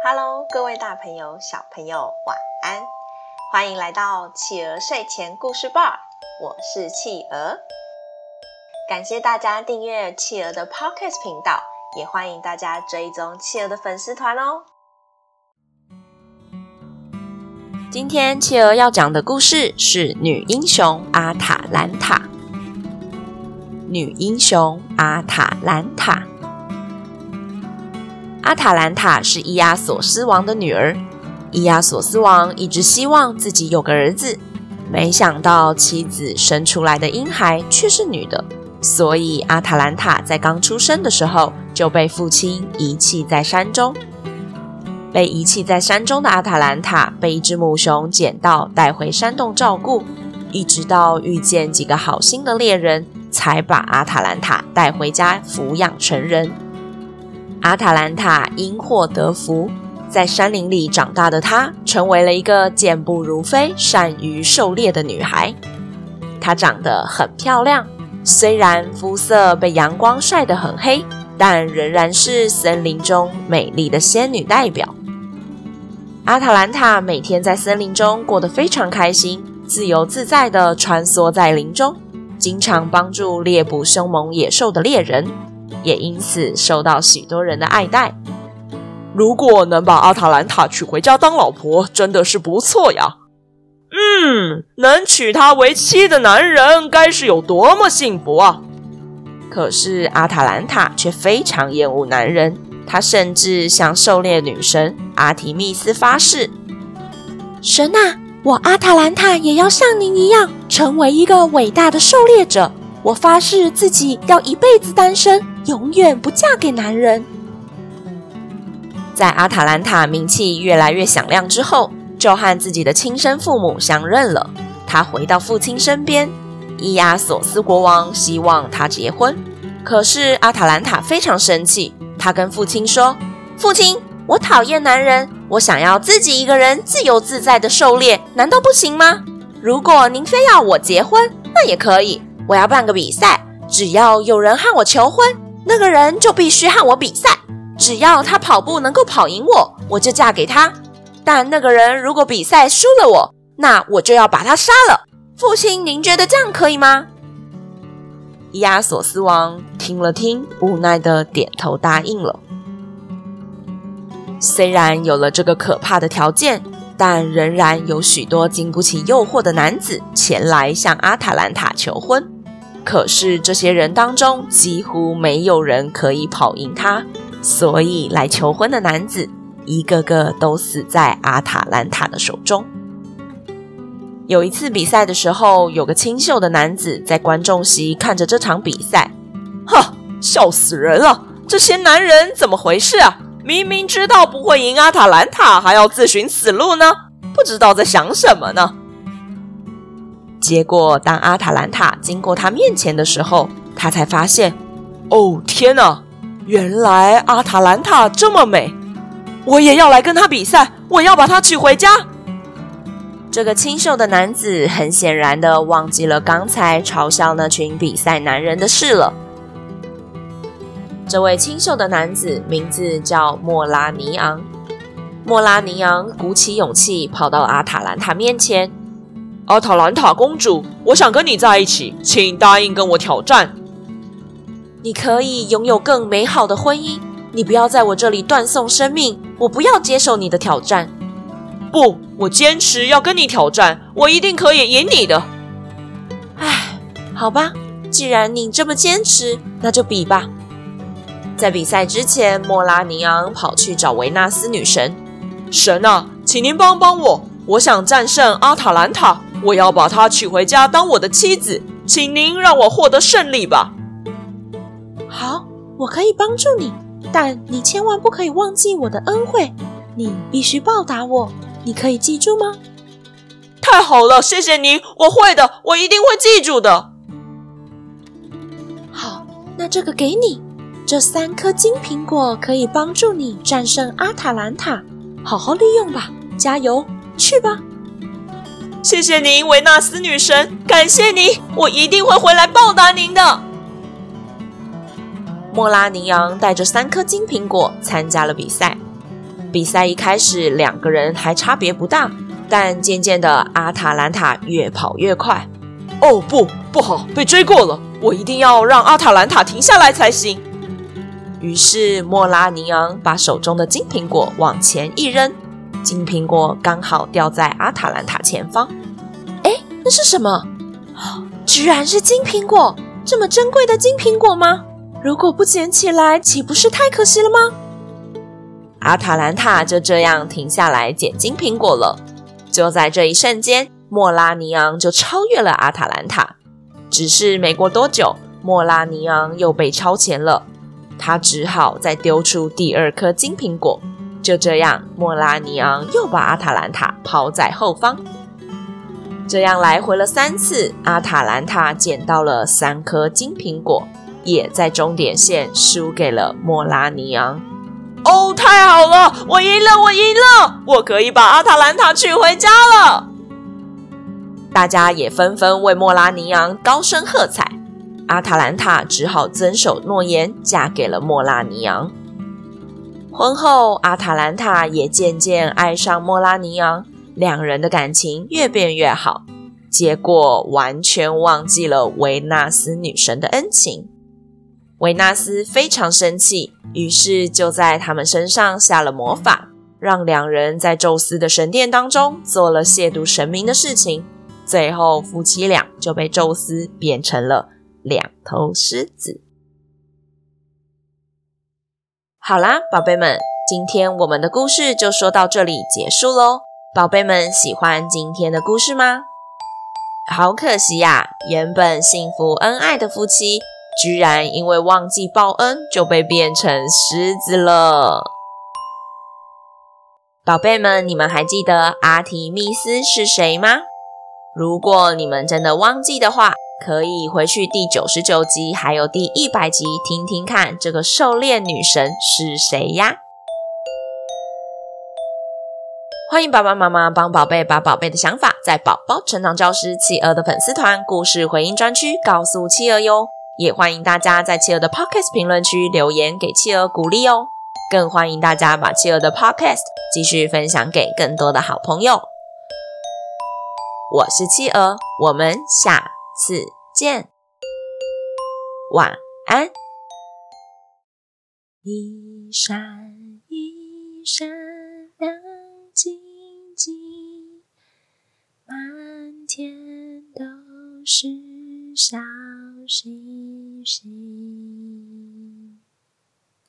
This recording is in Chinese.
Hello，各位大朋友、小朋友，晚安！欢迎来到企鹅睡前故事吧，我是企鹅。感谢大家订阅企鹅的 Podcast 频道，也欢迎大家追踪企鹅的粉丝团哦。今天企鹅要讲的故事是女英雄阿塔兰塔。女英雄阿塔兰塔。阿塔兰塔是伊阿索斯王的女儿。伊阿索斯王一直希望自己有个儿子，没想到妻子生出来的婴孩却是女的，所以阿塔兰塔在刚出生的时候就被父亲遗弃在山中。被遗弃在山中的阿塔兰塔被一只母熊捡到，带回山洞照顾，一直到遇见几个好心的猎人。才把阿塔兰塔带回家抚养成人。阿塔兰塔因祸得福，在山林里长大的她，成为了一个健步如飞、善于狩猎的女孩。她长得很漂亮，虽然肤色被阳光晒得很黑，但仍然是森林中美丽的仙女代表。阿塔兰塔每天在森林中过得非常开心，自由自在地穿梭在林中。经常帮助猎捕凶猛野兽的猎人，也因此受到许多人的爱戴。如果能把阿塔兰塔娶回家当老婆，真的是不错呀。嗯，能娶她为妻的男人该是有多么幸福啊！可是阿塔兰塔却非常厌恶男人，他甚至向狩猎女神阿提密斯发誓：“神啊！”我阿塔兰塔也要像您一样，成为一个伟大的狩猎者。我发誓自己要一辈子单身，永远不嫁给男人。在阿塔兰塔名气越来越响亮之后，就和自己的亲生父母相认了。他回到父亲身边，伊阿索斯国王希望他结婚，可是阿塔兰塔非常生气，他跟父亲说：“父亲。”我讨厌男人，我想要自己一个人自由自在的狩猎，难道不行吗？如果您非要我结婚，那也可以。我要办个比赛，只要有人和我求婚，那个人就必须和我比赛。只要他跑步能够跑赢我，我就嫁给他。但那个人如果比赛输了我，那我就要把他杀了。父亲，您觉得这样可以吗？伊阿索斯王听了听，无奈的点头答应了。虽然有了这个可怕的条件，但仍然有许多经不起诱惑的男子前来向阿塔兰塔求婚。可是这些人当中几乎没有人可以跑赢他，所以来求婚的男子一个个都死在阿塔兰塔的手中。有一次比赛的时候，有个清秀的男子在观众席看着这场比赛，哈，笑死人了！这些男人怎么回事啊？明明知道不会赢阿塔兰塔，还要自寻死路呢？不知道在想什么呢？结果，当阿塔兰塔经过他面前的时候，他才发现，哦天哪！原来阿塔兰塔这么美，我也要来跟他比赛，我要把她娶回家。这个清秀的男子很显然的忘记了刚才嘲笑那群比赛男人的事了。这位清秀的男子名字叫莫拉尼昂。莫拉尼昂鼓起勇气跑到阿塔兰塔面前：“阿塔兰塔公主，我想跟你在一起，请答应跟我挑战。你可以拥有更美好的婚姻，你不要在我这里断送生命。我不要接受你的挑战。不，我坚持要跟你挑战，我一定可以赢你的。唉，好吧，既然你这么坚持，那就比吧。”在比赛之前，莫拉尼昂跑去找维纳斯女神。神啊，请您帮帮我！我想战胜阿塔兰塔，我要把她娶回家当我的妻子，请您让我获得胜利吧。好，我可以帮助你，但你千万不可以忘记我的恩惠。你必须报答我，你可以记住吗？太好了，谢谢您，我会的，我一定会记住的。好，那这个给你。这三颗金苹果可以帮助你战胜阿塔兰塔，好好利用吧！加油，去吧！谢谢您，维纳斯女神，感谢您，我一定会回来报答您的。莫拉尼昂带着三颗金苹果参加了比赛。比赛一开始，两个人还差别不大，但渐渐的，阿塔兰塔越跑越快。哦，不，不好，被追过了！我一定要让阿塔兰塔停下来才行。于是，莫拉尼昂把手中的金苹果往前一扔，金苹果刚好掉在阿塔兰塔前方。哎，那是什么？居然是金苹果！这么珍贵的金苹果吗？如果不捡起来，岂不是太可惜了吗？阿塔兰塔就这样停下来捡金苹果了。就在这一瞬间，莫拉尼昂就超越了阿塔兰塔。只是没过多久，莫拉尼昂又被超前了，他只好再丢出第二颗金苹果。就这样，莫拉尼昂又把阿塔兰塔抛在后方。这样来回了三次，阿塔兰塔捡到了三颗金苹果，也在终点线输给了莫拉尼昂。哦，太好了，我赢了，我赢了，我可以把阿塔兰塔娶回家了。大家也纷纷为莫拉尼昂高声喝彩。阿塔兰塔只好遵守诺言，嫁给了莫拉尼昂。婚后，阿塔兰塔也渐渐爱上莫拉尼昂。两人的感情越变越好，结果完全忘记了维纳斯女神的恩情。维纳斯非常生气，于是就在他们身上下了魔法，让两人在宙斯的神殿当中做了亵渎神明的事情。最后，夫妻俩就被宙斯变成了两头狮子。好啦，宝贝们，今天我们的故事就说到这里结束喽。宝贝们喜欢今天的故事吗？好可惜呀，原本幸福恩爱的夫妻，居然因为忘记报恩，就被变成狮子了。宝贝们，你们还记得阿提密斯是谁吗？如果你们真的忘记的话，可以回去第九十九集还有第一百集听听看，这个狩猎女神是谁呀？欢迎爸爸妈妈帮宝贝把宝贝的想法，在宝宝成长教师企鹅的粉丝团故事回应专区告诉企鹅哟。也欢迎大家在企鹅的 Podcast 评论区留言给企鹅鼓励哦。更欢迎大家把企鹅的 Podcast 继续分享给更多的好朋友。我是企鹅，我们下次见，晚安。一闪一闪亮。晶晶，满天都是小星星。